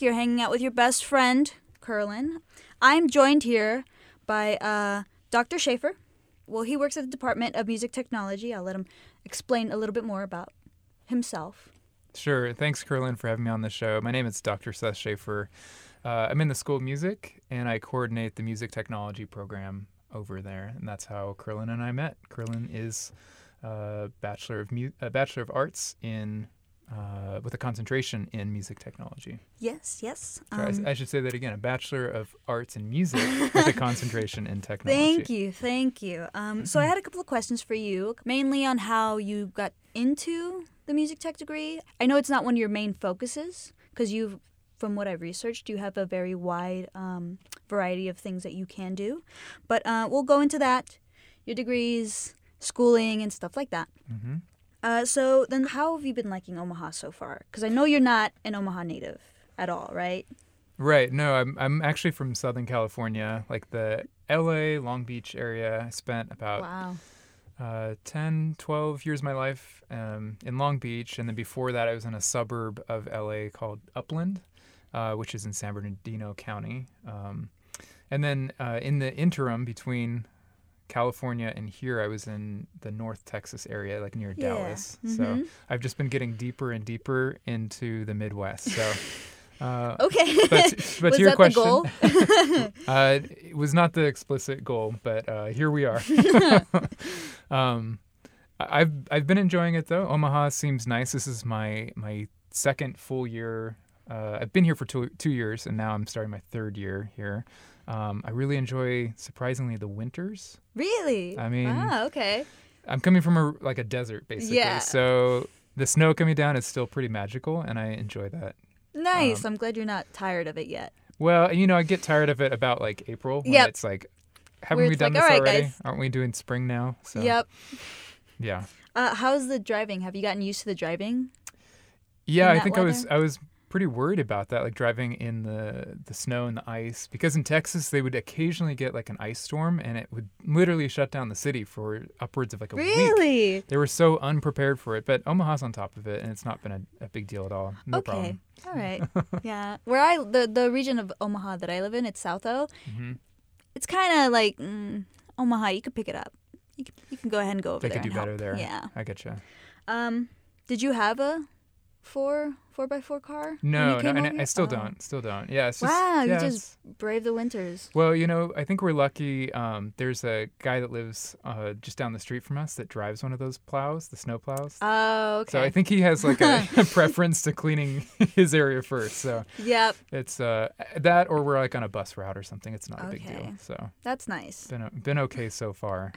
You're hanging out with your best friend, Curlin. I'm joined here by uh, Dr. Shafer. Well, he works at the Department of Music Technology. I'll let him explain a little bit more about himself. Sure. Thanks, Curlin, for having me on the show. My name is Dr. Seth Shafer. Uh, I'm in the School of Music, and I coordinate the music technology program over there, and that's how Curlin and I met. Curlin is a bachelor of mu- a bachelor of arts in uh, with a concentration in music technology. Yes, yes. Sorry, Um, I, should say that again: a bachelor of arts in music with a concentration in technology. Thank you, thank you. Um, so I had a couple of questions for you, mainly on how you got into the music tech degree. I know it's not one of your main focuses because you've, from what I've researched, you have a very wide um, variety of things that you can do. But uh, we'll go into that, your degrees, schooling, and stuff like that. hmm Uh, so then, how have you been liking Omaha so far? Because I know you're not an Omaha native at all, right? Right. No, I'm I'm actually from Southern California, like the LA, Long Beach area. I spent about Wow. uh, 10, 12 years of my life um, in Long Beach. And then before that, I was in a suburb of LA called Upland, uh, which is in San Bernardino County. Um, and then uh, in the interim between California and here, I was in the North Texas area, like near Yeah. Dallas. So Mhm. I've just been getting deeper and deeper into the Midwest. So. Uh, Okay. but, but Was to your that question, the goal? uh, it was not the explicit goal, but uh, here we are. um, I've I've been enjoying it though. Omaha seems nice. This is my my second full year. Uh, I've been here for two two years, and now I'm starting my third year here. Um, I really enjoy, surprisingly, the winters. Really? I mean- ah, okay. I'm coming from a like a desert basically, Yeah. so the snow coming down is still pretty magical, and I enjoy that. Nice. Um, I'm glad you're not tired of it yet. Well, you know, I get tired of it about like April when Yep. it's like, haven't Where we done like, this "All right, already? guys." Aren't we doing spring now? So, Yep. Yeah. Uh, how's the driving? Have you gotten used to the driving? Yeah, I think I was? I was pretty worried about that, like driving in the the snow and the ice, because in Texas they would occasionally get like an ice storm, and it would literally shut down the city for upwards of like a week. Really? They were so unprepared for it, but Omaha's on top of it, and it's not been a, a big deal at all. No okay. problem. All right. yeah. Where I the the region of Omaha that I live in, it's South O. hmm It's kind of like mm, Omaha. You could pick it up. You can, you can go ahead and go over They there. They could do and help. better there. Yeah. I getcha. Um, did you have a four four by four car? No, no, and I, I still Oh. don't. Still don't. Yeah, it's just Wow, you just brave the winters. Well, you know, I think we're lucky. Um, there's a guy that lives uh, just down the street from us that drives one of those plows, the snow plows. Oh, okay. So I think he has like a, a preference to cleaning his area first. So Yep, it's uh, that, or we're like on a bus route or something. It's not a big deal. So that's nice. been been okay so far.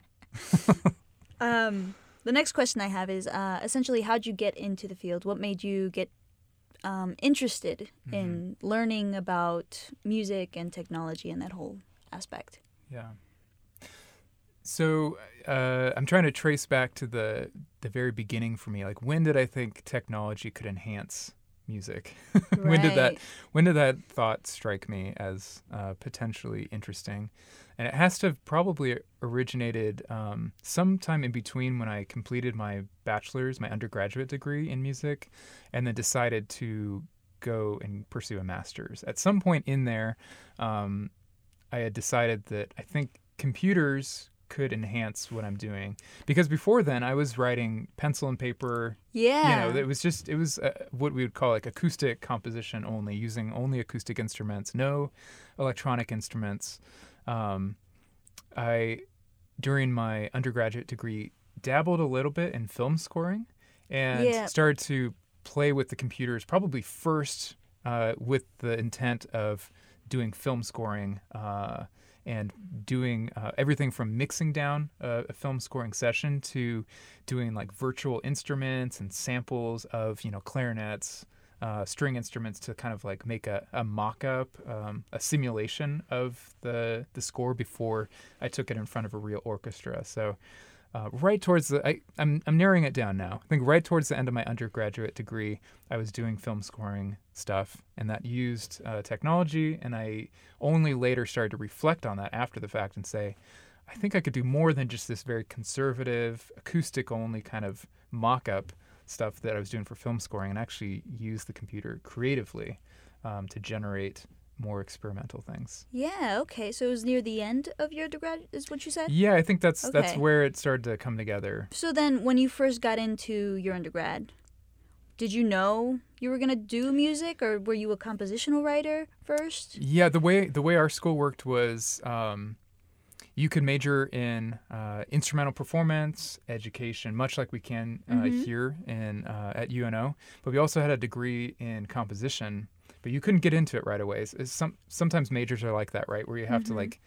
Um, the next question I have is uh, essentially how'd you get into the field? What made you get um, interested in learning about music and technology and that whole aspect? Yeah. So uh, I'm trying to trace back to the the very beginning for me. Like, when did I think technology could enhance music? when did that when did that thought strike me as uh, potentially interesting? And it has to have probably originated um, sometime in between when I completed my bachelor's, my undergraduate degree in music, and then decided to go and pursue a master's. At some point in there, um, I had decided that I think computers could enhance what I'm doing because before then I was writing pencil and paper Yeah. you know, it was just it was uh, what we would call like acoustic composition only, using only acoustic instruments, no electronic instruments. Um, I during my undergraduate degree dabbled a little bit in film scoring and Yeah. started to play with the computers probably first uh, with the intent of doing film scoring uh, and doing uh, everything from mixing down a, a film scoring session to doing like virtual instruments and samples of you know clarinets uh, string instruments to kind of like make a, a mock-up um, a simulation of the the score before i took it in front of a real orchestra. So uh, right towards the I, I'm, I'm narrowing it down now. I think right towards the end of my undergraduate degree i was doing film scoring stuff and that used uh, technology and i only later started to reflect on that after the fact and say I think I could do more than just this very conservative, acoustic only kind of mock up stuff that I was doing for film scoring and actually use the computer creatively. um, to generate more experimental things. Yeah. Okay. So it was near the end of your undergrad, is what you said. Yeah, I think that's that's where it started to come together. So then, when you first got into your undergrad, did you know you were gonna do music, or were you a compositional writer first? Yeah, the way the way our school worked was um, you could major in uh, instrumental performance education, much like we can uh, Mhm. here in uh, at UNO. But we also had a degree in composition, but you couldn't get into it right away. It's, it's some sometimes majors are like that, right? Where you have to Mhm. like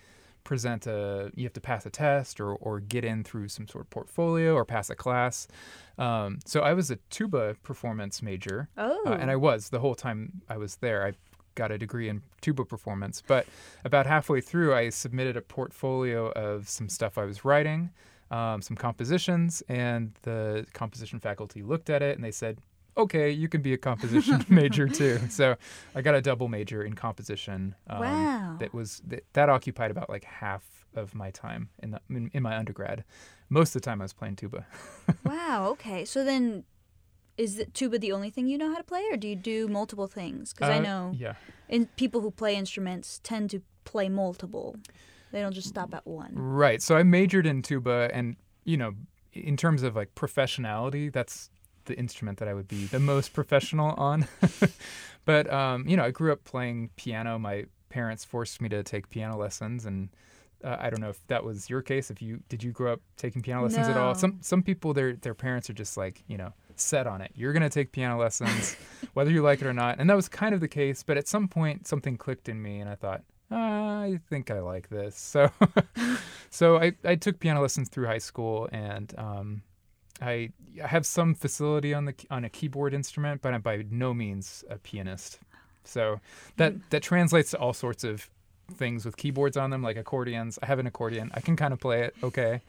present a you have to pass a test or or get in through some sort of portfolio or pass a class. Um, so I was a tuba performance major. Oh. Uh, and I was the whole time I was there. I got a degree in tuba performance, but about halfway through, I submitted a portfolio of some stuff I was writing, um, some compositions, and the composition faculty looked at it and they said, "Okay, you can be a composition major too." So I got a double major in composition. Um, Wow. That was that, that occupied about like half of my time in, the, in in my undergrad. Most of the time, I was playing tuba. wow. Okay. So then, is the tuba the only thing you know how to play, or do you do multiple things? Because I Uh, know Yeah. in, people who play instruments tend to play multiple. They don't just stop at one. Right. So I majored in tuba, and you know, in terms of like professionality, that's the instrument that I would be the most professional on. but um, you know, I grew up playing piano. My parents forced me to take piano lessons, and uh, I don't know if that was your case. If you did, you grow up taking piano lessons at all? Some some people, their their parents are just like you know set on it. You're gonna take piano lessons, whether you like it or not. And that was kind of the case. But at some point, something clicked in me, and I thought. "Ah, I think I like this. So, so I, I took piano lessons through high school, and um, I, I have some facility on the on a keyboard instrument, but I'm by no means a pianist. So that that translates to all sorts of things with keyboards on them, like accordions. I have an accordion. I can kind of play it okay.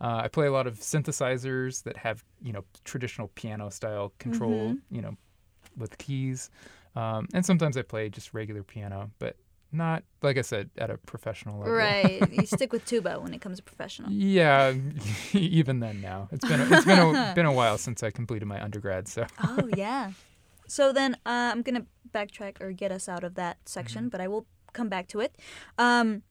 Uh, I play a lot of synthesizers that have you know traditional piano style control, you know, with keys. Um, and sometimes I play just regular piano, but not like I said at a professional level. Right. you stick with tuba when it comes to professional. Yeah, even then now it's been a, it's been a, been a while since I completed my undergrad. So Oh yeah. So then uh, I'm gonna backtrack or get us out of that section, Mm-hmm. but I will come back to it. Um,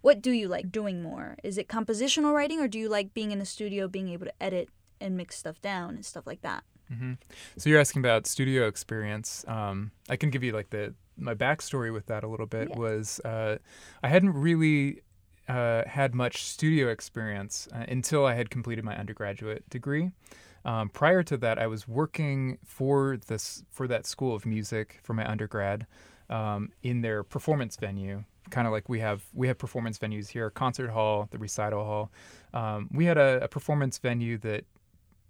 what do you like doing more? Is it compositional writing, or do you like being in the studio, being able to edit and mix stuff down and stuff like that? hmm So you're asking about studio experience. Um, I can give you like the my backstory with that a little bit. Yeah. Was uh, I hadn't really uh, had much studio experience uh, until I had completed my undergraduate degree. Um, prior to that, I was working for this for that school of music for my undergrad um, in their performance venue. Kind of like we have we have performance venues here, concert hall, the recital hall. Um, we had a, a performance venue that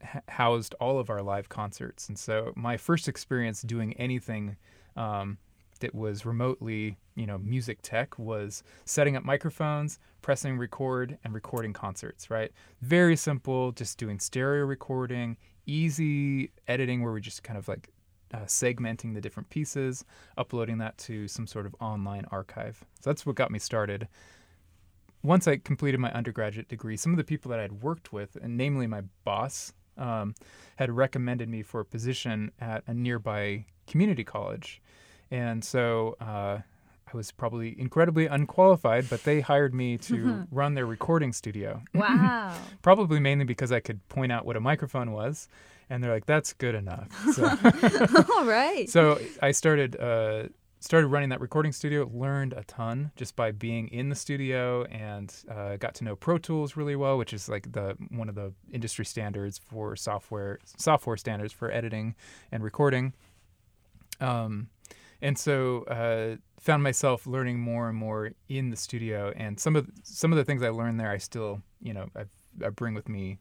h- housed all of our live concerts. And so my first experience doing anything um, that was remotely, you know, music tech was setting up microphones, pressing record, and recording concerts, right? Very simple, just doing stereo recording, easy editing where we're just kind of like uh, segmenting the different pieces, uploading that to some sort of online archive. So that's what got me started once I completed my undergraduate degree, some of the people that I'd worked with, and namely my boss, um, had recommended me for a position at a nearby community college. And so uh, I was probably incredibly unqualified, but they hired me to run their recording studio. Wow. Probably mainly because I could point out what a microphone was. And they're like, that's good enough. So, All right. so I started uh, started running that recording studio. Learned a ton just by being in the studio, and uh, got to know Pro Tools really well, which is like the one of the industry standards for software software standards for editing and recording. Um, and so uh, found myself learning more and more in the studio, and some of some of the things I learned there, I still you know I, I bring with me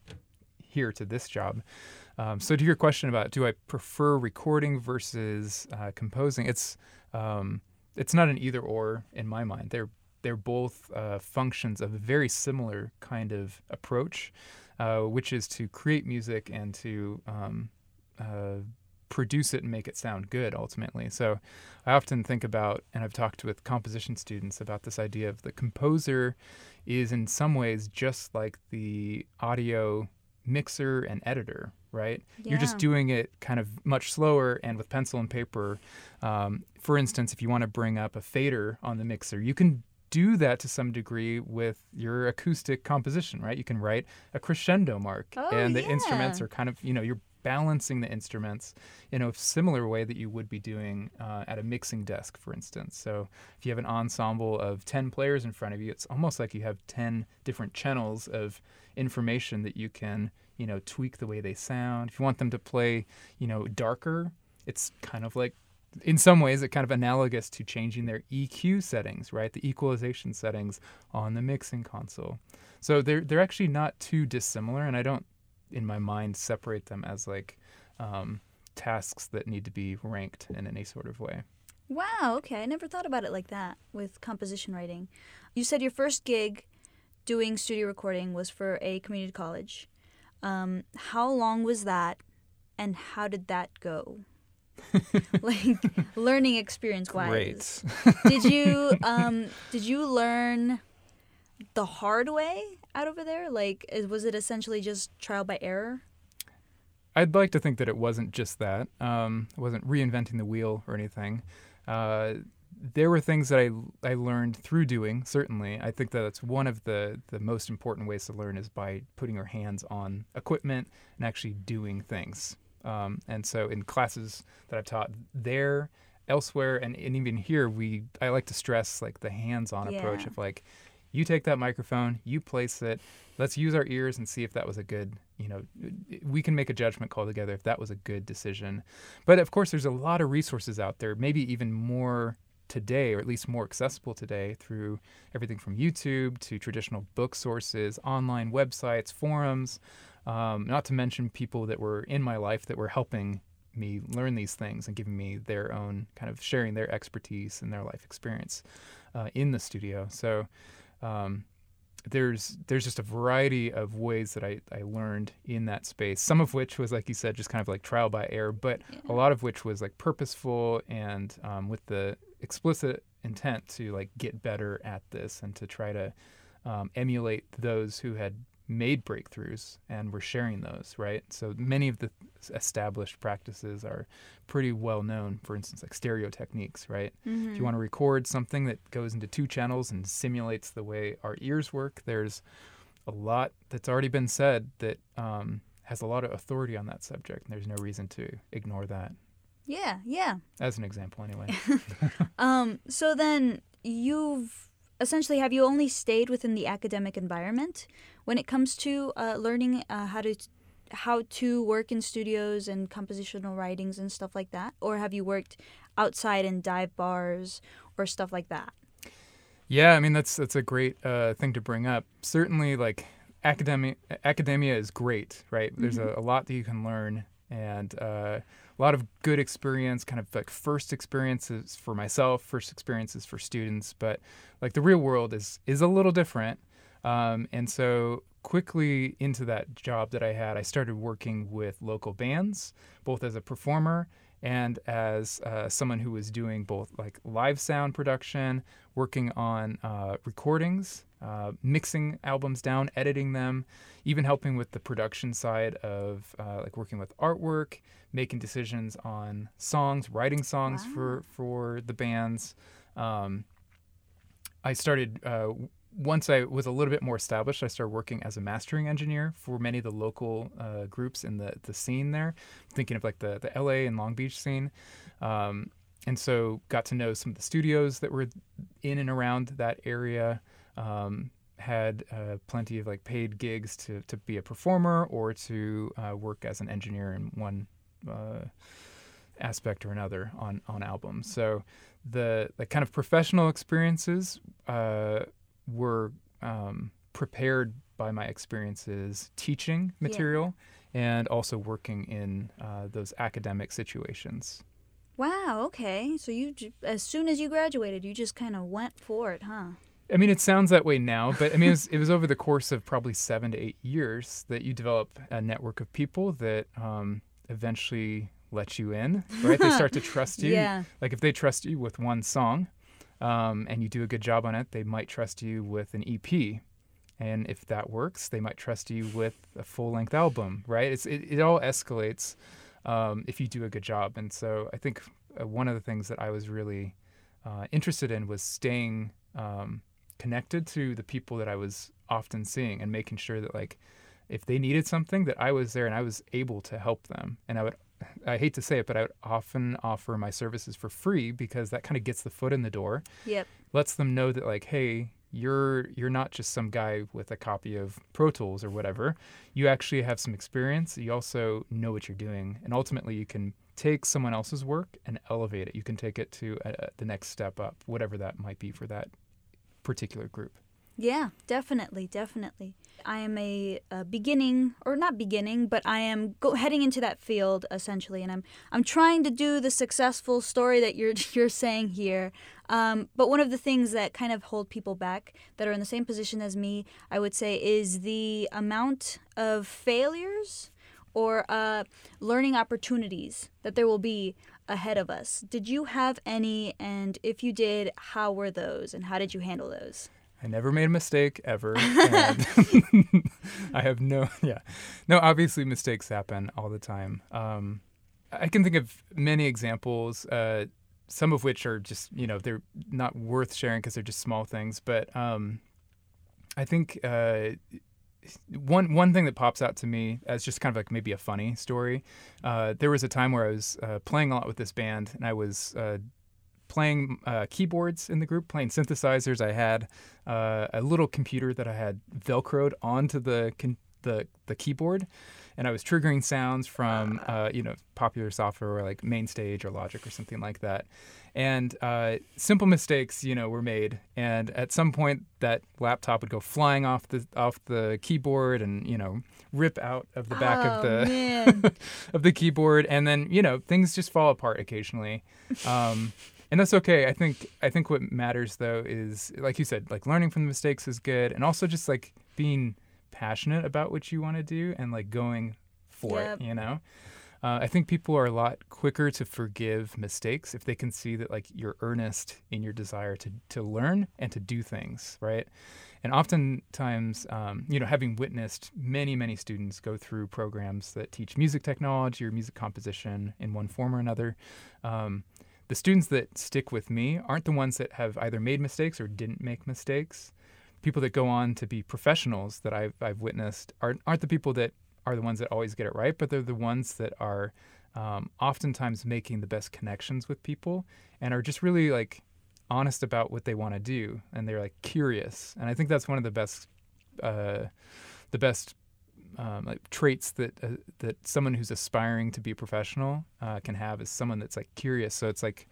here to this job. Um, so to your question about do I prefer recording versus uh, composing, it's um, it's not an either or in my mind. They're they're both uh, functions of a very similar kind of approach, uh, which is to create music and to um, uh, produce it and make it sound good ultimately. So I often think about, and I've talked with composition students about this idea of the composer is in some ways just like the audio mixer and editor, right? Yeah. You're just doing it kind of much slower and with pencil and paper. Um, for instance, if you want to bring up a fader on the mixer, you can do that to some degree with your acoustic composition, right? You can write a crescendo mark, Oh, and the instruments are kind of, you know, you're balancing the instruments in a similar way that you would be doing uh, at a mixing desk, for instance. So if you have an ensemble of 10 players in front of you, it's almost like you have 10 different channels of information that you can, you know, tweak the way they sound. If you want them to play, you know, darker, it's kind of like in some ways it kind of analogous to changing their EQ settings, right? The equalization settings on the mixing console. So they're they're actually not too dissimilar and I don't in my mind separate them as like um, tasks that need to be ranked in any sort of way. Wow, okay. I never thought about it like that with composition writing. You said your first gig doing studio recording was for a community college. Um, how long was that and how did that go? like learning experience wise. Great. Did you um did you learn the hard way out over there? Like is, was it essentially just trial by error? I'd like to think that it wasn't just that. Um, it wasn't reinventing the wheel or anything. Uh, there were things that I, I learned through doing, certainly. I think that that's one of the, the most important ways to learn is by putting your hands on equipment and actually doing things. Um, and so in classes that I've taught there, elsewhere, and, and even here, we I like to stress like the hands-on approach of like, you take that microphone, you place it, let's use our ears and see if that was a good you know we can make a judgment call together if that was a good decision. But of course there's a lot of resources out there maybe even more today or at least more accessible today through everything from youtube to traditional book sources online websites forums um, not to mention people that were in my life that were helping me learn these things and giving me their own kind of sharing their expertise and their life experience uh, in the studio. So um, there's there's just a variety of ways that I, I learned in that space. Some of which was like you said, just kind of like trial by error, but a lot of which was like purposeful and um, with the explicit intent to like get better at this and to try to um, emulate those who had made breakthroughs and we're sharing those. Right. So many of the established practices are pretty well known. For instance, like stereo techniques. Right. Mm-hmm. If you want to record something that goes into two channels and simulates the way our ears work, there's a lot that's already been said that um, has a lot of authority on that subject. And there's no reason to ignore that, Yeah, yeah. as an example, anyway. Um, so then you've essentially have you only stayed within the academic environment when it comes to uh, learning uh, how to how to work in studios and compositional writings and stuff like that, or have you worked outside in dive bars or stuff like that? yeah, I mean that's that's a great uh, thing to bring up. Certainly, like academia, academia is great, right? There's a, a lot that you can learn and uh, a lot of good experience, kind of like first experiences for myself, first experiences for students. But like the real world is is a little different, um, and so quickly into that job that I had, I started working with local bands, both as a performer and as uh, someone who was doing both like live sound production, working on uh, recordings, uh, mixing albums down, editing them, even helping with the production side of uh, like working with artwork, making decisions on songs, writing songs for for the bands. Um, I started uh, once I was a little bit more established. I started working as a mastering engineer for many of the local uh, groups in the the scene there. Thinking of like the the LA and Long Beach scene. Um, and so got to know some of the studios that were in and around that area. Um, had uh, plenty of like paid gigs to, to be a performer or to uh, work as an engineer in one uh, aspect or another on on albums. So the the kind of professional experiences uh, were um, prepared by my experiences teaching material and also working in uh, those academic situations. Wow. Okay. So you as soon as you graduated, you just kind of went for it, huh? I mean, it sounds that way now, but I mean, it was, it was over the course of probably seven to eight years that you develop a network of people that um, eventually let you in, right? They start to trust you. Yeah. Like if they trust you with one song um, and you do a good job on it, they might trust you with an EP. And if that works, they might trust you with a full length album, right? It's, it, it all escalates um, if you do a good job. And so I think uh, one of the things that I was really uh, interested in was staying um, connected to the people that I was often seeing and making sure that, like, if they needed something, that I was there and I was able to help them. And I would I hate to say it, but I would often offer my services for free because that kind of gets the foot in the door. Yep. Lets them know that like, hey, you're you're not just some guy with a copy of Pro Tools or whatever. You actually have some experience. You also know what you're doing, and ultimately you can take someone else's work and elevate it. You can take it to a, a, the next step up, whatever that might be for that particular group. Yeah, definitely, definitely. I am a, a, beginning, or not beginning, but I am go, heading into that field essentially, and I'm I'm trying to do the successful story that you're you're saying here. Um, but one of the things that kind of hold people back that are in the same position as me, I would say, is the amount of failures or uh, learning opportunities that there will be ahead of us. Did you have any, and if you did, how were those, and how did you handle those? I never made a mistake ever. I have no, yeah, no. Obviously, mistakes happen all the time. Um, I can think of many examples, uh, some of which are just, you know, they're not worth sharing because they're just small things. But um, I think uh, one one thing that pops out to me as just kind of like maybe a funny story. Uh, there was a time where I was uh, playing a lot with this band, and I was uh, playing uh, keyboards in the group, playing synthesizers. I had uh, a little computer that I had velcroed onto the con- the the keyboard, and I was triggering sounds from uh, you know popular software like MainStage or Logic or something like that. And uh, simple mistakes, you know, were made. And at some point, that laptop would go flying off the off the keyboard, and you know, rip out of the back oh, of the of the keyboard, and then you know, things just fall apart occasionally. Um, and that's okay. I think I think what matters though is like you said, like learning from the mistakes is good, and also just like being passionate about what you want to do and like going for yep. it. You know, uh, I think people are a lot quicker to forgive mistakes if they can see that like you're earnest in your desire to to learn and to do things right. And oftentimes, um, you know, having witnessed many, many students go through programs that teach music technology or music composition in one form or another, um, the students that stick with me aren't the ones that have either made mistakes or didn't make mistakes. People that go on to be professionals that I've, I've witnessed aren't, aren't the people that are the ones that always get it right, but they're the ones that are um, oftentimes making the best connections with people and are just really like honest about what they want to do and they're like curious. And I think that's one of the best, uh, the best um, like traits that uh, that someone who's aspiring to be a professional uh, can have is someone that's like curious. So it's like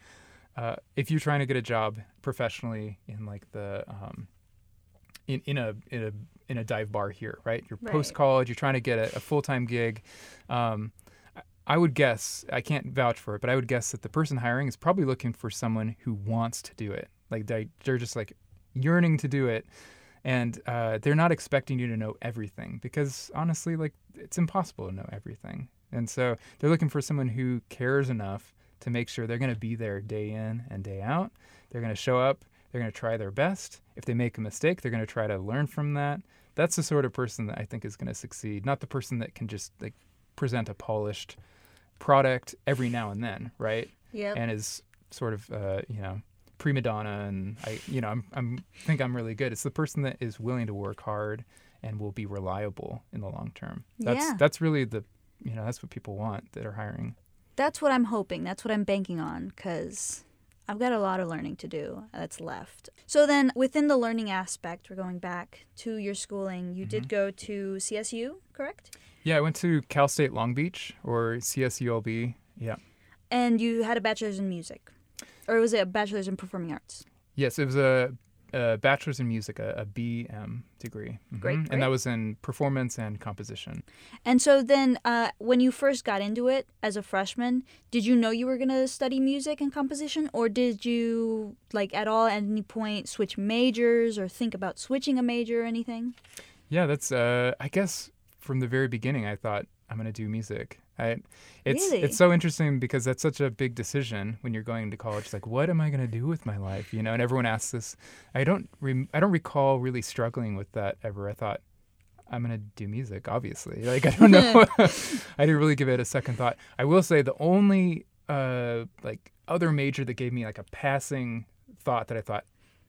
uh, if you're trying to get a job professionally in like the um, in, in a in a in a dive bar here, right? You're right. post college, you're trying to get a, a full time gig. Um, I would guess I can't vouch for it, but I would guess that the person hiring is probably looking for someone who wants to do it. Like they, they're just like yearning to do it and uh, they're not expecting you to know everything because honestly like it's impossible to know everything. And so they're looking for someone who cares enough to make sure they're going to be there day in and day out. They're going to show up they're going to try their best. If they make a mistake they're going to try to learn from that. That's the sort of person that i think is going to succeed not the person that can just like present a polished product every now and then right? Yeah and is sort of uh, you know prima donna and I you know I'm I'm think I'm really good. It's the person that is willing to work hard and will be reliable in the long term. That's yeah. that's really the you know that's what people want that are hiring. That's what I'm hoping. That's what I'm banking on cuz I've got a lot of learning to do that's left. So then within the learning aspect, we're going back to your schooling. You mm-hmm. did go to CSU, correct? Yeah, I went to Cal State Long Beach or CSULB. Yeah. And you had a bachelor's in music. Or was it a bachelor's in performing arts? Yes, it was a, a bachelor's in music, a, a BM degree. Mm-hmm. Great, great, And that was in performance and composition. And so then, uh, when you first got into it as a freshman, did you know you were going to study music and composition? Or did you, like, at all at any point switch majors or think about switching a major or anything? Yeah, that's, uh, I guess from the very beginning, I thought I'm going to do music. I, it's Really? it's so interesting because that's such a big decision when you're going to college. It's like, what am I going to do with my life? You know, and everyone asks this. I don't re- I don't recall really struggling with that ever. I thought I'm going to do music, obviously. Like I don't know. I didn't really give it a second thought. I will say the only uh like other major that gave me like a passing thought that I thought,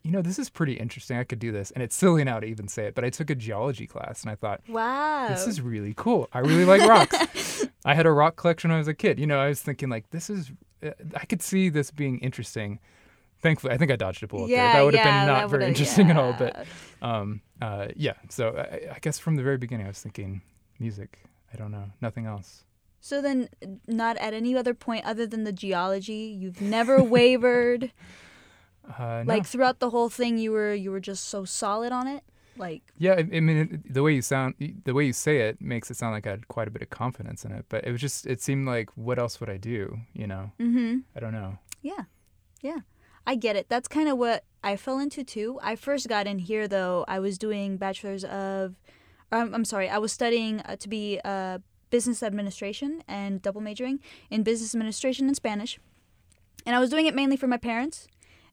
you know, this is pretty interesting. I could do this. And it's silly now to even say it, but I took a geology class and I thought, Wow. this is really cool. I really like rocks. I had a rock collection when I was a kid. You know, I was thinking like, this is, uh, I could see this being interesting. Thankfully, I think I dodged a bullet yeah, there. That would have yeah, been not very interesting at all. But yeah. um, uh, yeah. So I, I guess from the very beginning, I was thinking music. I don't know, nothing else. So then, not at any other point other than the geology, you've never wavered. Uh, no. Like throughout the whole thing, you were you were just so solid on it. Like Yeah, I, I mean, it, the way you sound, the way you say it makes it sound like I had quite a bit of confidence in it. But it was just, it seemed like, what else would I do? You know, mm-hmm. I don't know. Yeah, yeah, I get it. That's kind of what I fell into too. I first got in here though. I was doing bachelor's of, I'm sorry, I was studying uh, to be uh, business administration and double majoring in business administration and Spanish, and I was doing it mainly for my parents.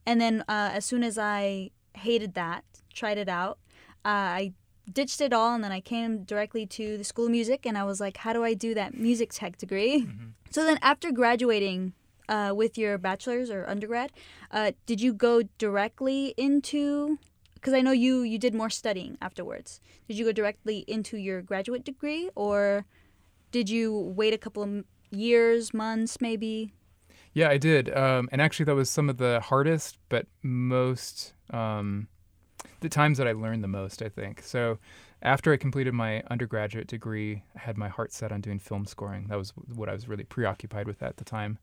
And then uh, as soon as I hated that, tried it out, uh, I ditched it all, and then I came directly to the School of Music, and I was like, how do I do that music tech degree? So then after graduating uh, with your bachelor's or undergrad, uh, did you go directly into? Because I know you you did more studying afterwards. Did you go directly into your graduate degree, or did you wait a couple of years, months, maybe? Yeah, I did. Um, and actually, that was some of the hardest, but most, um, the times that I learned the most, I think. So after I completed my undergraduate degree, I had my heart set on doing film scoring. That was what I was really preoccupied with at the time.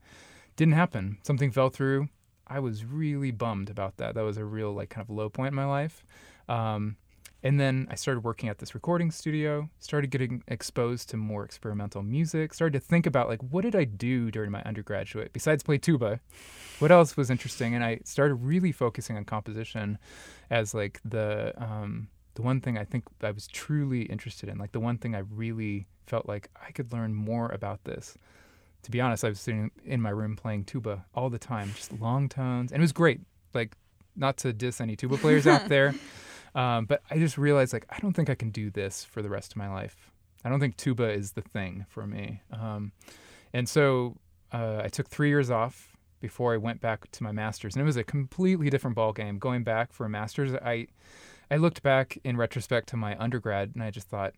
Didn't happen. Something fell through. I was really bummed about that. That was a real, like, kind of low point in my life. Um, and then I started working at this recording studio, started getting exposed to more experimental music, started to think about like what did I do during my undergraduate besides play tuba? What else was interesting? And I started really focusing on composition as like the um, the one thing I think I was truly interested in, like the one thing I really felt like I could learn more about this. To be honest, I was sitting in my room playing tuba all the time, just long tones, and it was great. Like not to diss any tuba players out there. Um, but I just realized like I don't think I can do this for the rest of my life. I don't think tuba is the thing for me. Um, and so uh, I took three years off before I went back to my master's, and it was a completely different ball game. Going back for a master's, I I looked back in retrospect to my undergrad, and I just thought,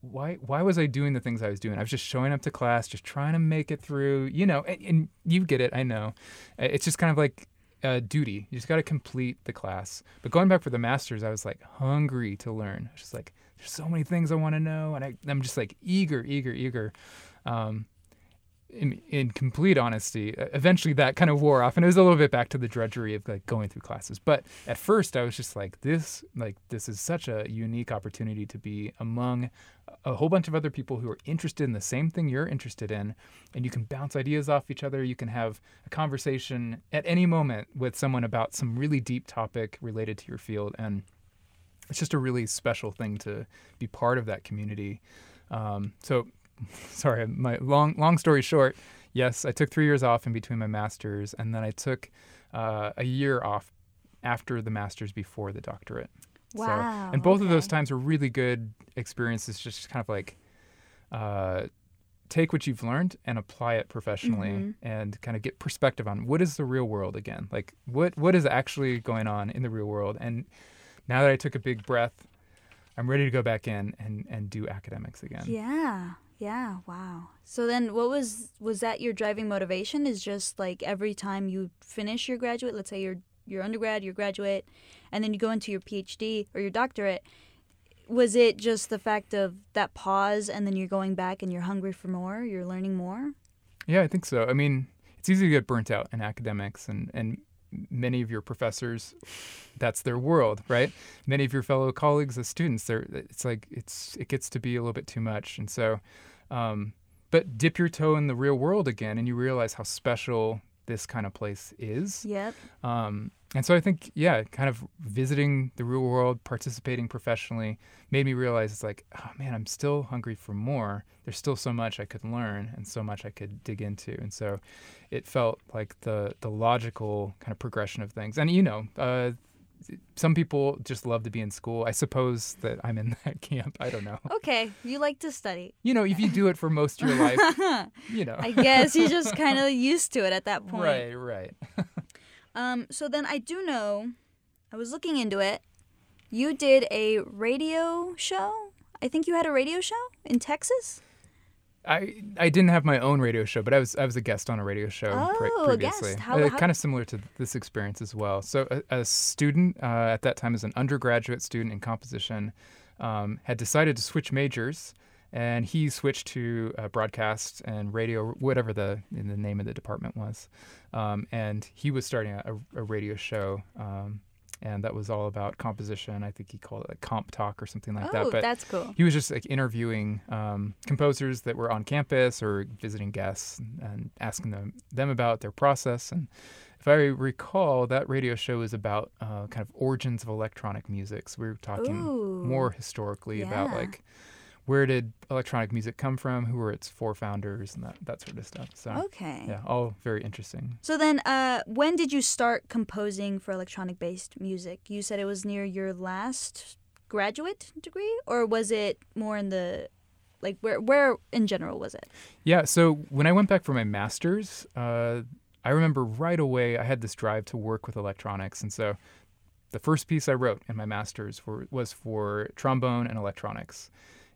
why why was I doing the things I was doing? I was just showing up to class, just trying to make it through, you know. And, and you get it, I know. It's just kind of like uh, duty. You just got to complete the class. But going back for the masters, I was like hungry to learn. I was just like, there's so many things I want to know, and I, I'm just like eager, eager, eager. Um, in, in complete honesty, eventually that kind of wore off, and it was a little bit back to the drudgery of like going through classes. But at first, I was just like, this, like this is such a unique opportunity to be among a whole bunch of other people who are interested in the same thing you're interested in, and you can bounce ideas off each other. You can have a conversation at any moment with someone about some really deep topic related to your field, and it's just a really special thing to be part of that community. Um, so, sorry, my long long story short. Yes, I took three years off in between my masters, and then I took uh, a year off after the masters before the doctorate. Wow. So, and both of those times were really good experiences, just kind of like uh, take what you've learned and apply it professionally Mhm. and kind of get perspective on what is the real world again? Like what what is actually going on in the real world? And now that I took a big breath, I'm ready to go back in and, and do academics again. Yeah. Yeah. Wow. So then, what was was that your driving motivation? Is just like every time you finish your graduate, let's say your your undergrad, your graduate, and then you go into your PhD or your doctorate. Was it just the fact of that pause, and then you're going back and you're hungry for more? You're learning more. Yeah, I think so. I mean, it's easy to get burnt out in academics, and, and many of your professors, that's their world, right? Many of your fellow colleagues as students, they're, it's like it's it gets to be a little bit too much, and so, um, but dip your toe in the real world again, and you realize how special this kind of place is. Yep. Um, and so I think, yeah, kind of visiting the real world, participating professionally, made me realize it's like, oh man, I'm still hungry for more. There's still so much I could learn and so much I could dig into. And so it felt like the the logical kind of progression of things. And you know, uh, some people just love to be in school. I suppose that I'm in that camp. I don't know. Okay, you like to study. You know, if you do it for most of your life, you know. I guess you're just kind of used to it at that point. Right, right. Um, so then I do know, I was looking into it. You did a radio show. I think you had a radio show in Texas. I I didn't have my own radio show, but I was I was a guest on a radio show pre- Oh, guest. previously. How- uh, how- kind of similar to this experience as well. So a, a student uh, at that time, as an undergraduate student in composition, um, had decided to switch majors, and he switched to uh, broadcast and radio, whatever the in the name of the department was, um, and he was starting a, a radio show. Um, and that was all about composition. I think he called it like comp talk or something like oh, that. But that's cool. he was just like interviewing um, composers that were on campus or visiting guests and asking them them about their process. And if I recall, that radio show was about uh, kind of origins of electronic music. So we were talking Ooh. more historically about like where did electronic music come from, who were its forefounders, and that that sort of stuff. So Okay. yeah, all very interesting. So then, uh, when did you start composing for electronic-based music? You said it was near your last graduate degree, or was it more in the, like where where in general was it? Yeah, so when I went back for my master's, uh, I remember right away I had this drive to work with electronics. And so the first piece I wrote in my master's for, was for trombone and electronics.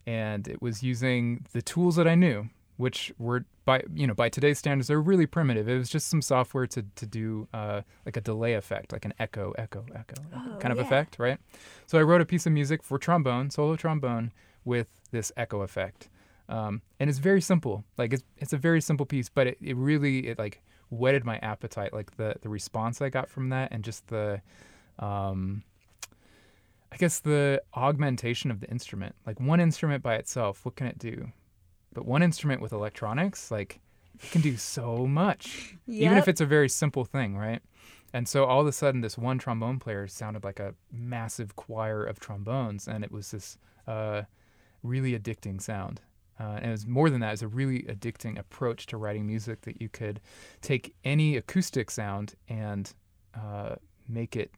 And it was using the tools that I knew, which were by you know by today's standards they're really primitive. It was just some software to to do uh, like a delay effect, like an echo, echo, echo, Oh, kind of yeah. effect, right? So I wrote a piece of music for trombone, solo trombone, with this echo effect. Um, and it's very simple. Like it's it's a very simple piece, but it, it really it like whetted my appetite. Like the the response I got from that, and just the, um, I guess the augmentation of the instrument. Like one instrument by itself, what can it do? But one instrument with electronics, like it can do so much, even if it's a very simple thing, right? And so all of a sudden, this one trombone player sounded like a massive choir of trombones, and it was this uh, really addicting sound. Uh, and it was more than that; it was a really addicting approach to writing music that you could take any acoustic sound and uh, make it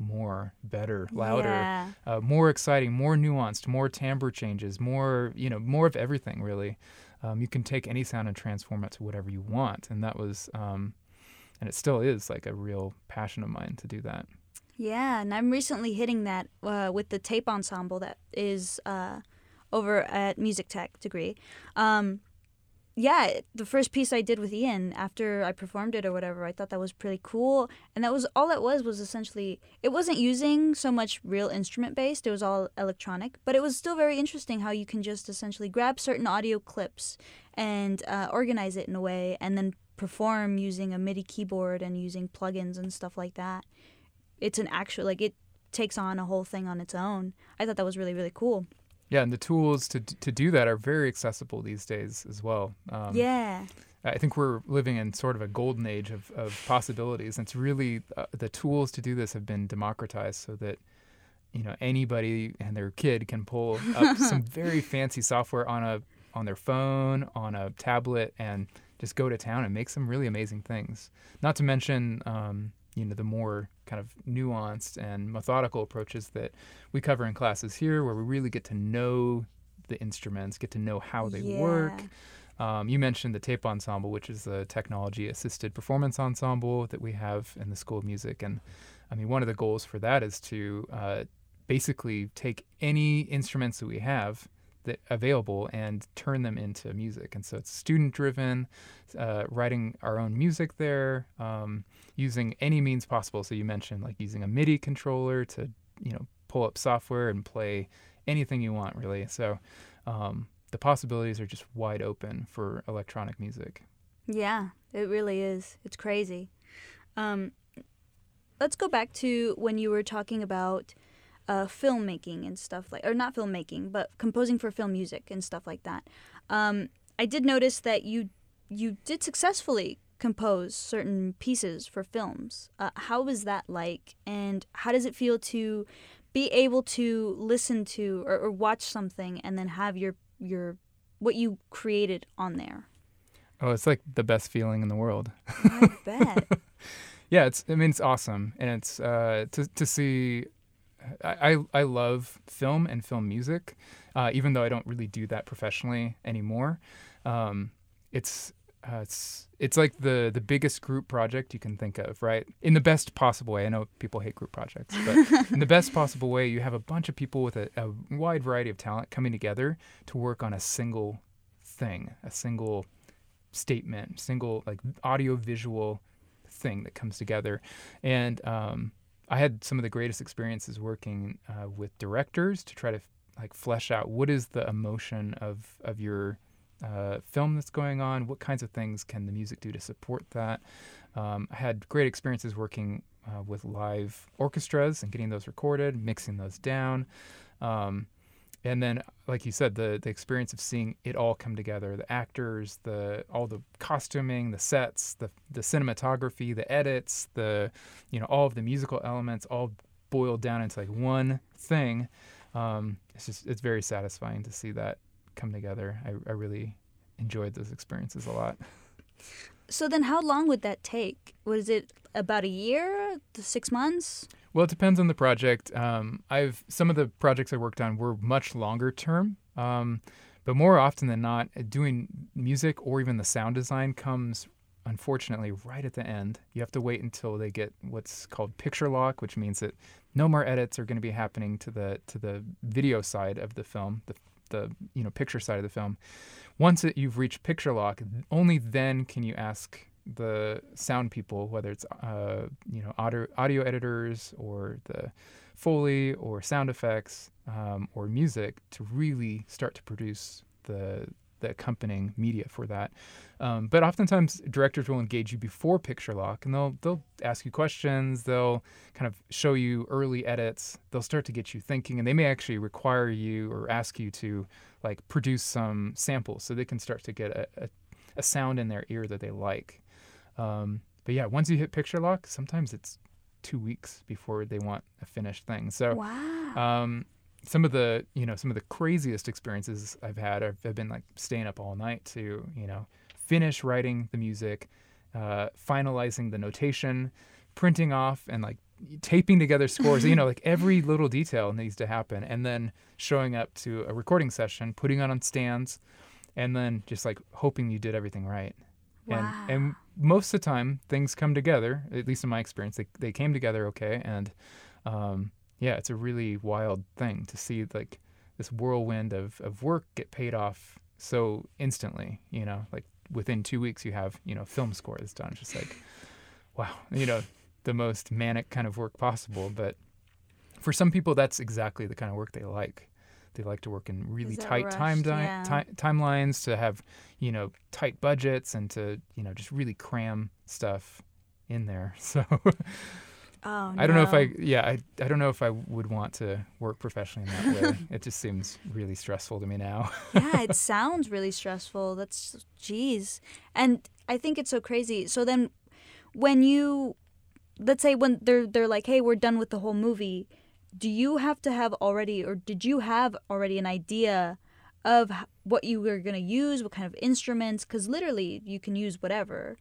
more, better, louder, Yeah. uh, more exciting, more nuanced, more timbre changes, more you know, more of everything. Really, um, you can take any sound and transform it to whatever you want, and that was, um, and it still is like a real passion of mine to do that. Yeah, and I'm recently hitting that uh, with the tape ensemble that is uh, over at Music Tech degree. Um, yeah, the first piece I did with Ian after I performed it or whatever, I thought that was pretty cool. And that was all that was was essentially it wasn't using so much real instrument based. It was all electronic, but it was still very interesting how you can just essentially grab certain audio clips and uh, organize it in a way, and then perform using a MIDI keyboard and using plugins and stuff like that it's an actual like it takes on a whole thing on its own. I thought that was really really cool. Yeah, and the tools to to do that are very accessible these days as well. Um, yeah. I think we're living in sort of a golden age of, of possibilities. And it's really uh, the tools to do this have been democratized so that you know anybody and their kid can pull up some very fancy software on a on their phone, on a tablet, and just go to town and make some really amazing things. Not to mention, um, you know, the more kind of nuanced and methodical approaches that we cover in classes here, where we really get to know the instruments, get to know how they work. Um, you mentioned the tape ensemble, which is a technology-assisted performance ensemble that we have in the School of Music, and I mean, one of the goals for that is to uh, basically take any instruments that we have that available and turn them into music. And so it's student-driven, uh, writing our own music there, um, using any means possible. So you mentioned like using a MIDI controller to, you know, pull up software and play anything you want, really. So. Um, the possibilities are just wide open for electronic music. Yeah, it really is. It's crazy. Um, let's go back to when you were talking about uh, filmmaking and stuff like, or not filmmaking, but composing for film music and stuff like that. Um, I did notice that you you did successfully compose certain pieces for films. Uh, was that like, and how does it feel to be able to listen to or, or watch something and then have your your what you created on there? Oh, it's like the best feeling in the world. I bet. yeah, it's. I mean, it's awesome, and it's uh, to to see. I I love film and film music, uh, even though I don't really do that professionally anymore. Um, it's uh, it's it's like the the biggest group project you can think of, right? In the best possible way. I know people hate group projects, but in the best possible way, you have a bunch of people with a, a wide variety of talent coming together to work on a single thing, a single statement, single like audio visual thing that comes together. And um, I had some of the greatest experiences working uh, with directors to try to like flesh out what is the emotion of of your uh, film that's going on. What kinds of things can the music do to support that? Um, I had great experiences working uh, with live orchestras and getting those recorded, mixing those down. Um, and then like you said the the experience of seeing it all come together the actors the all the costuming the sets the the cinematography the edits the you know all of the musical elements all boiled down into like one thing. Um, it's just it's very satisfying to see that come together. I, I really enjoyed those experiences a lot. So then how long would that take? Was it about a year? Six months well, it depends on the project. Um, I've some of the projects I worked on were much longer term, um, but more often than not, doing music or even the sound design comes unfortunately right at the end. You have to wait until they get what's called picture lock, which means that no more edits are going to be happening to the to the video side of the film, the the you know picture side of the film. Once it, you've reached picture lock, only then can you ask the sound people, whether it's uh, you know audio, audio editors or the foley or sound effects um, or music, to really start to produce the the accompanying media for that. Um, but oftentimes directors will engage you before picture lock, and they'll they'll ask you questions. They'll kind of show you early edits. They'll start to get you thinking, and they may actually require you or ask you to like produce some samples so they can start to get a, a, a sound in their ear that they like. Um, but yeah, once you hit picture lock, sometimes it's two weeks before they want a finished thing. So, wow. um, some of the you know some of the craziest experiences I've had have, have, been like staying up all night to you know finish writing the music, uh, finalizing the notation, printing off and like taping together scores. you know, like every little detail needs to happen, and then showing up to a recording session, putting it on stands, and then just like hoping you did everything right. Wow. And and most of the time things come together. At least in my experience, they they came together okay. And um, yeah, it's a really wild thing to see like this whirlwind of of work get paid off so instantly. You know, like within two weeks you have you know film score that's done. Just like wow, you know, the most manic kind of work possible. But for some people, that's exactly the kind of work they like. They like to work in really tight rushed? time di- Yeah. ti- timelines to have you know tight budgets and to you know just really cram stuff in there. So Oh, I don't know if. I yeah I I don't know if I would want to work professionally in that way. it just seems really stressful to me now. yeah, it sounds really stressful. That's jeez. And I think it's so crazy. So then when you let's say when they're they're like, "Hey, we're done with the whole movie." Do you have to have already or did you have already an idea of what you were going to use, what kind of instruments cuz literally you can use whatever.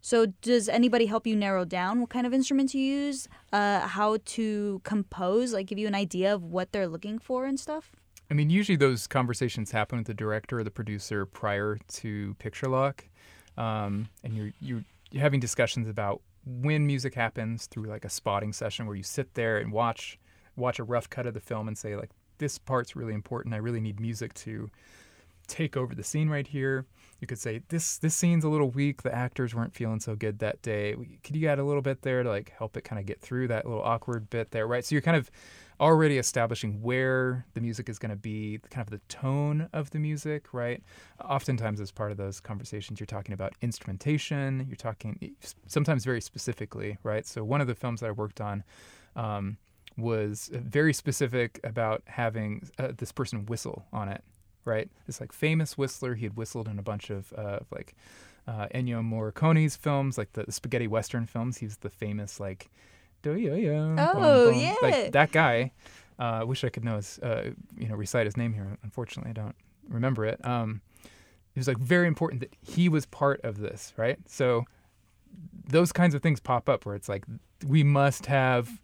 So does anybody help you narrow down what kind of instruments you use, uh, how to compose, like give you an idea of what they're looking for and stuff? I mean, usually those conversations happen with the director or the producer prior to picture lock, um, and you're you're having discussions about when music happens through like a spotting session where you sit there and watch watch a rough cut of the film and say like this part's really important. I really need music to take over the scene right here. You could say this this scene's a little weak. The actors weren't feeling so good that day. Could you add a little bit there to like help it kind of get through that little awkward bit there, right? So you're kind of already establishing where the music is going to be, kind of the tone of the music, right? Oftentimes, as part of those conversations, you're talking about instrumentation. You're talking sometimes very specifically, right? So one of the films that I worked on. Um, was very specific about having uh, this person whistle on it right? This like famous whistler. He had whistled in a bunch of uh, like uh, Ennio Morricone's films, like the, the spaghetti western films. He's the famous like, do yo yo. Oh, yeah. like that guy. Uh, I wish I could know his, uh, you know, recite his name here. Unfortunately, I don't remember it. Um, it was like very important that he was part of this, right? So those kinds of things pop up where it's like we must have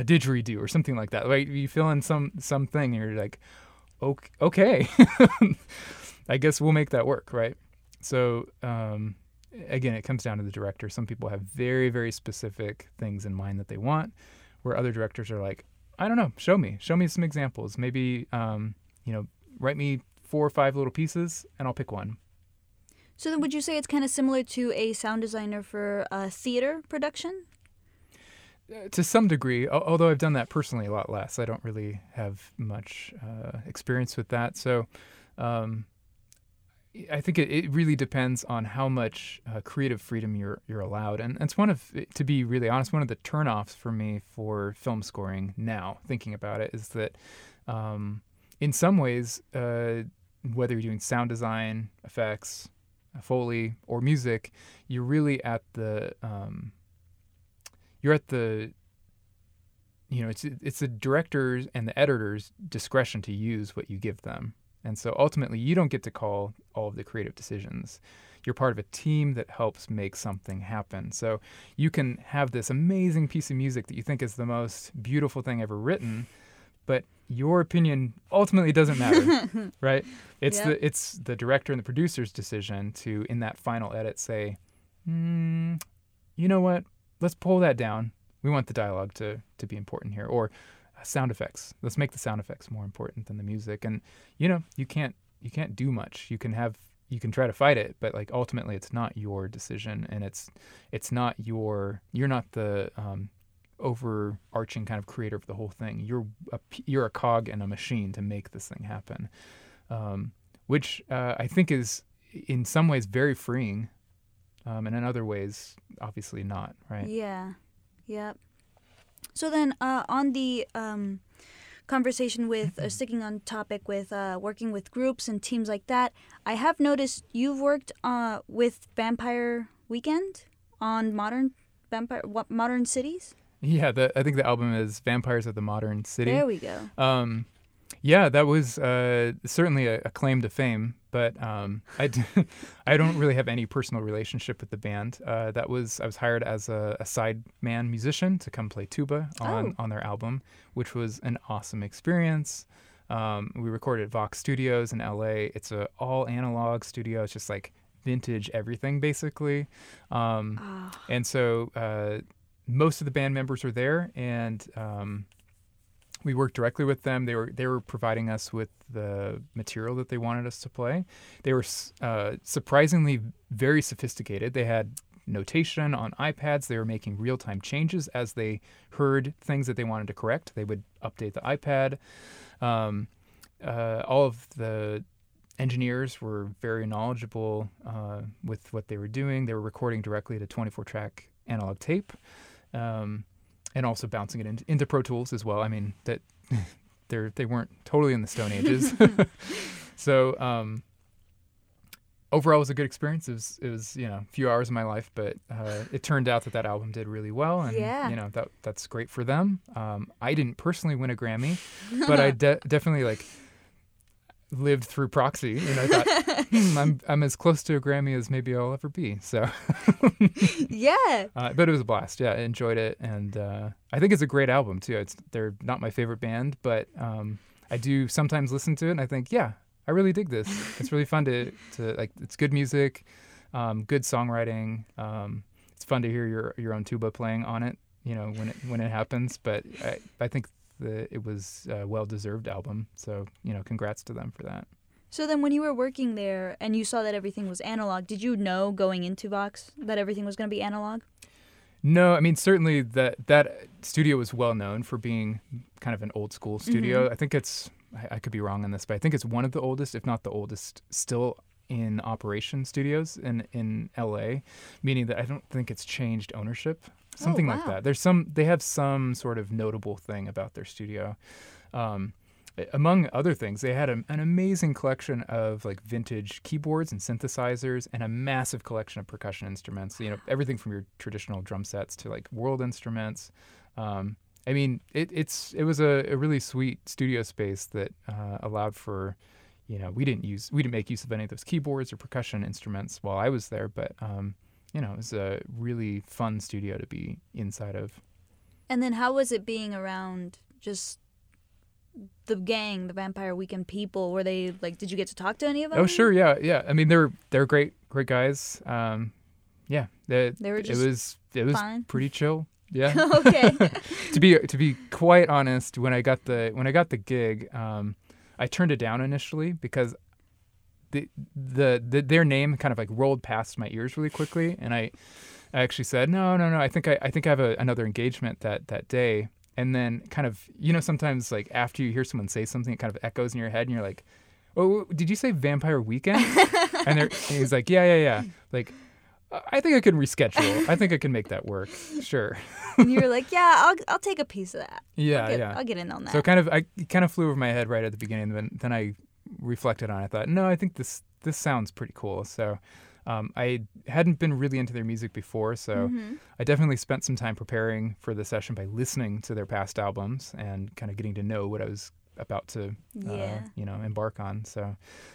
a didgeridoo or something like that. Like you fill in some something, and you're like, okay. I guess we'll make that work, right? So um, again, it comes down to the director. Some people have very very specific things in mind that they want, where other directors are like, I don't know, show me, show me some examples. Maybe um, you know, write me four or five little pieces, and I'll pick one. So then, would you say it's kind of similar to a sound designer for a theater production? Uh, to some degree, although I've done that personally a lot less. I don't really have much uh, experience with that. So um, I think it, it really depends on how much uh, creative freedom you're you're allowed. And it's one of, to be really honest, one of the turnoffs for me for film scoring now, thinking about it, is that um, in some ways, uh, whether you're doing sound design, effects, foley, or music, you're really at the um, you're at the you know it's it's the director's and the editor's discretion to use what you give them. And so ultimately you don't get to call all of the creative decisions. You're part of a team that helps make something happen. So you can have this amazing piece of music that you think is the most beautiful thing ever written but your opinion ultimately doesn't matter right? It's the it's the director and the producer's decision to in that final edit say mm, you know what let's pull that down. We want the dialogue to to be important here, or uh, sound effects. Let's make the sound effects more important than the music. And you know, you can't you can't do much. You can have you can try to fight it, but like ultimately, it's not your decision, and it's it's not your you're not the um, overarching kind of creator of the whole thing. You're a you're a cog in a machine to make this thing happen, um, which uh, I think is in some ways very freeing um, and in other ways, obviously not, right? Yeah. Yep. So then, uh, on the um, conversation with, uh, sticking on topic with uh, working with groups and teams like that, I have noticed you've worked uh, with Vampire Weekend on modern vampire what modern cities. Yeah, the, I think the album is Vampires of the Modern City. There we go. Um, yeah, that was uh, certainly a, a claim to fame, but um, I, d- I don't really have any personal relationship with the band. Uh, that was I was hired as a, a sideman musician to come play tuba on, Oh. on their album, which was an awesome experience. Um, we recorded at Vox Studios in LA. It's a all analog studio. It's just like vintage everything basically. Um, Ah, and so uh, most of the band members were there, and um, we worked directly with them. They were they were providing us with the material that they wanted us to play. They were uh, surprisingly very sophisticated. They had notation on iPads. They were making real time changes as they heard things that they wanted to correct. They would update the iPad. Um, uh, all of the engineers were very knowledgeable uh, with what they were doing. They were recording directly to 24 track analog tape, um, and also bouncing it into, into Pro Tools as well. I mean that they they weren't totally in the Stone Ages. so um, overall, it was a good experience. It was it was you know a few hours of my life, but uh, it turned out that that album did really well, and Yeah. you know that that's great for them. Um, I didn't personally win a Grammy, but I de- definitely like lived through proxy and I thought hmm, I'm I'm as close to a Grammy as maybe I'll ever be. So, yeah. uh, but it was a blast. Yeah, I enjoyed it, and uh, I think it's a great album too. It's they're not my favorite band, but um, I do sometimes listen to it and I think, yeah, I really dig this. It's really fun to to like. It's good music, um, good songwriting. Um, it's fun to hear your your own tuba playing on it. You know when it when it happens, but I I think the it was a well deserved album. So you know, congrats to them for that. So then, when you were working there and you saw that everything was analog, did you know going into Vox that everything was going to be analog? No, I mean certainly that that studio was well known for being kind of an old school mm-hmm. studio. I think it's I, I could be wrong on this, but I think it's one of the oldest, if not the oldest, still in operation studios in in LA, meaning that I don't think it's changed ownership, something like wow. that. There's some they have some sort of notable thing about their studio. Um, among other things, they had a, an amazing collection of like vintage keyboards and synthesizers, and a massive collection of percussion instruments. You know, everything from your traditional drum sets to like world instruments. Um, I mean, it, it's it was a, a really sweet studio space that uh, allowed for, you know, we didn't use we didn't make use of any of those keyboards or percussion instruments while I was there, but um, you know, it was a really fun studio to be inside of. And then how was it being around just the gang, the Vampire Weekend people? Were they like? Did you get to talk to any of them? Oh, sure, yeah, yeah. I mean, they're they're great, great guys. Um, yeah, they, They were it just was it was pretty chill. Yeah. okay. to be to be quite honest, when I got the when I got the gig, um, I turned it down initially because the, the the their name kind of like rolled past my ears really quickly, and I I actually said no no no I think I, I think I have a, another engagement that that day, and then kind of you know sometimes like after you hear someone say something, it kind of echoes in your head, and you're like, oh did you say Vampire Weekend? and, they're- and he's like yeah yeah yeah like. I think I can reschedule. I think I can make that work. Sure. and you were like, yeah, I'll I'll take a piece of that. Yeah, I'll get, yeah. I'll get in on that. So kind of I kind of flew over my head right at the beginning. Then then I reflected on. I thought, no, I think this this sounds pretty cool. So um, I hadn't been really into their music before, so Mhm. I definitely spent some time preparing for the session by listening to their past albums and kind of getting to know what I was about to uh, Yeah. you know embark on. So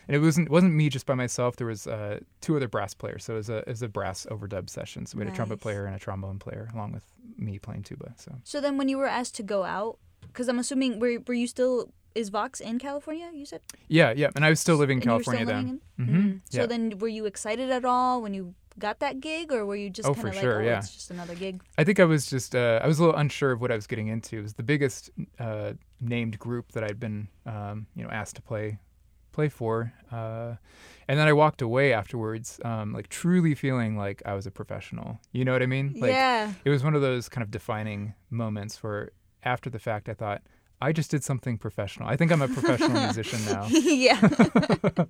and it wasn't wasn't me just by myself. There was uh, two other brass players. So it was a it was a brass overdub session. So we had a trumpet player and a trombone player along with me playing tuba. So So then, when you were asked to go out, because I'm assuming were were you still is Vox in California? You said yeah, yeah. And I was still living in And you were still California living then. in- hmm Mm. So Yeah. then, were you excited at all when you got that gig, or were you just Oh, kind for of like, sure, oh, yeah. it's just another gig? I think I was just uh, I was a little unsure of what I was getting into. It was the biggest uh, named group that I'd been um, you know asked to play play for, uh, and then I walked away afterwards, um, like truly feeling like I was a professional. You know what I mean? Like yeah. it was one of those kind of defining moments where after the fact I thought I just did something professional. I think I'm a professional musician now. yeah.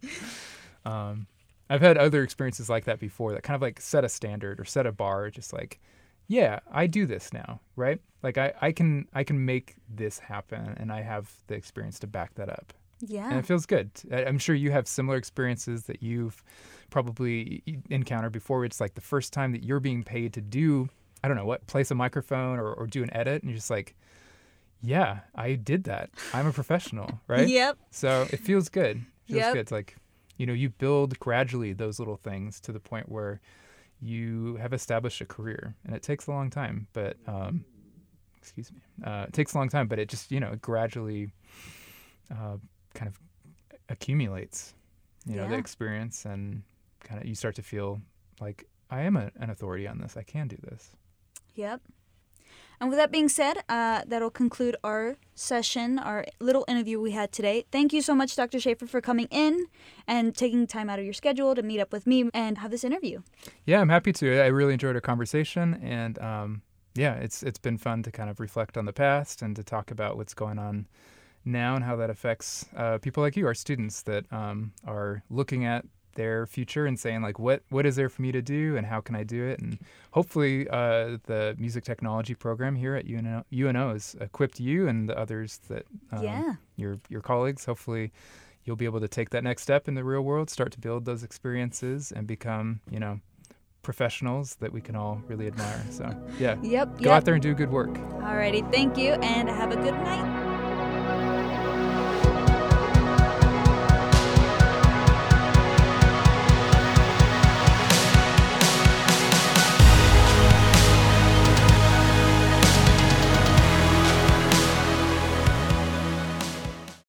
Um, I've had other experiences like that before that kind of like set a standard or set a bar, just like, yeah, I do this now, right? Like I, I can I can make this happen and I have the experience to back that up. Yeah. And it feels good. I'm sure you have similar experiences that you've probably encountered before. It's like the first time that you're being paid to do, I don't know what, place a microphone or, or do an edit, and you're just like, yeah, I did that. I'm a professional, right? Yep. So it feels good. It feels Yep. good. It's like, you know, you build gradually those little things to the point where you have established a career, and it takes a long time. But um, excuse me, uh, it takes a long time, but it just you know it gradually uh, kind of accumulates. You know, the experience, and kind of you start to feel like I am a, an authority on this. I can do this. Yep. And with that being said, uh, that'll conclude our session, our little interview we had today. Thank you so much, Dr. Shafer, for coming in and taking time out of your schedule to meet up with me and have this interview. Yeah, I'm happy to. I really enjoyed our conversation, and um, yeah, it's it's been fun to kind of reflect on the past and to talk about what's going on now and how that affects uh, people like you, our students that um, are looking at their future and saying like, what what is there for me to do, and how can I do it, and hopefully uh, the music technology program here at UNO, UNO has equipped you and the others that um, yeah. your your colleagues. Hopefully, you'll be able to take that next step in the real world, start to build those experiences, and become you know professionals that we can all really admire. So yeah, Yep. go yep. out there and do good work. Alrighty. Thank you and have a good night.